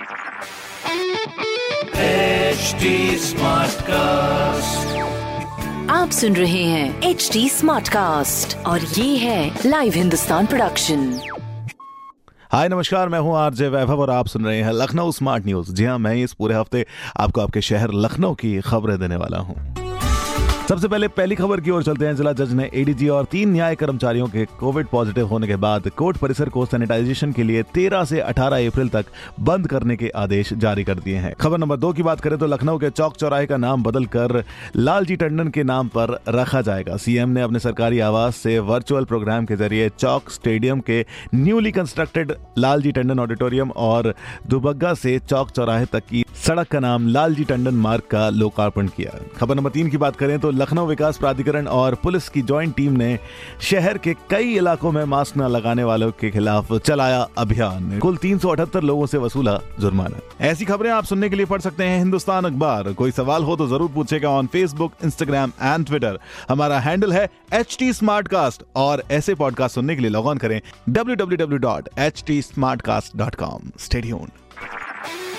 HD cast आप सुन रहे हैं एच डी स्मार्ट कास्ट और ये है लाइव हिंदुस्तान प्रोडक्शन हाय, नमस्कार, मैं हूँ आरजे वैभव और आप सुन रहे हैं लखनऊ स्मार्ट न्यूज़ जी हाँ, मैं इस पूरे हफ़्ते आपको आपके शहर लखनऊ की खबरें देने वाला हूँ। सबसे पहले पहली खबर की ओर चलते हैं। जिला जज ने एडीजी और तीन न्याय कर्मचारियों के कोविड पॉजिटिव होने के बाद कोर्ट परिसर को सैनिटाइजेशन के लिए 13 से 18 अप्रैल तक बंद करने के आदेश जारी कर दिए हैं। खबर नंबर दो की बात करें तो लखनऊ के चौक चौराहे का नाम बदलकर लालजी टंडन के नाम पर रखा जाएगा। सीएम ने अपने सरकारी आवास से वर्चुअल प्रोग्राम के ज़रिए चौक स्टेडियम के newly constructed Lalji Tandon auditorium और दुबग्गा से चौक चौराहे तक की सड़क का नाम लालजी टंडन मार्ग का लोकार्पण किया। खबर नंबर तीन की बात करें तो लखनऊ विकास प्राधिकरण और पुलिस की ज्वाइंट टीम ने शहर के कई इलाकों में मास्क न लगाने वालों के खिलाफ चलाया अभियान। कुल तीन लोगों से वसूला जुर्माना। ऐसी खबरें आप सुनने के लिए पढ़ सकते हैं हिंदुस्तान अखबार। कोई सवाल हो तो ज़रूर पूछेगा on Facebook Instagram and Twitter हमारा हैंडल है एच टी और ऐसे पॉडकास्ट सुनने के लिए लॉग ऑन करें W W W dot H T smart cast dot com tuned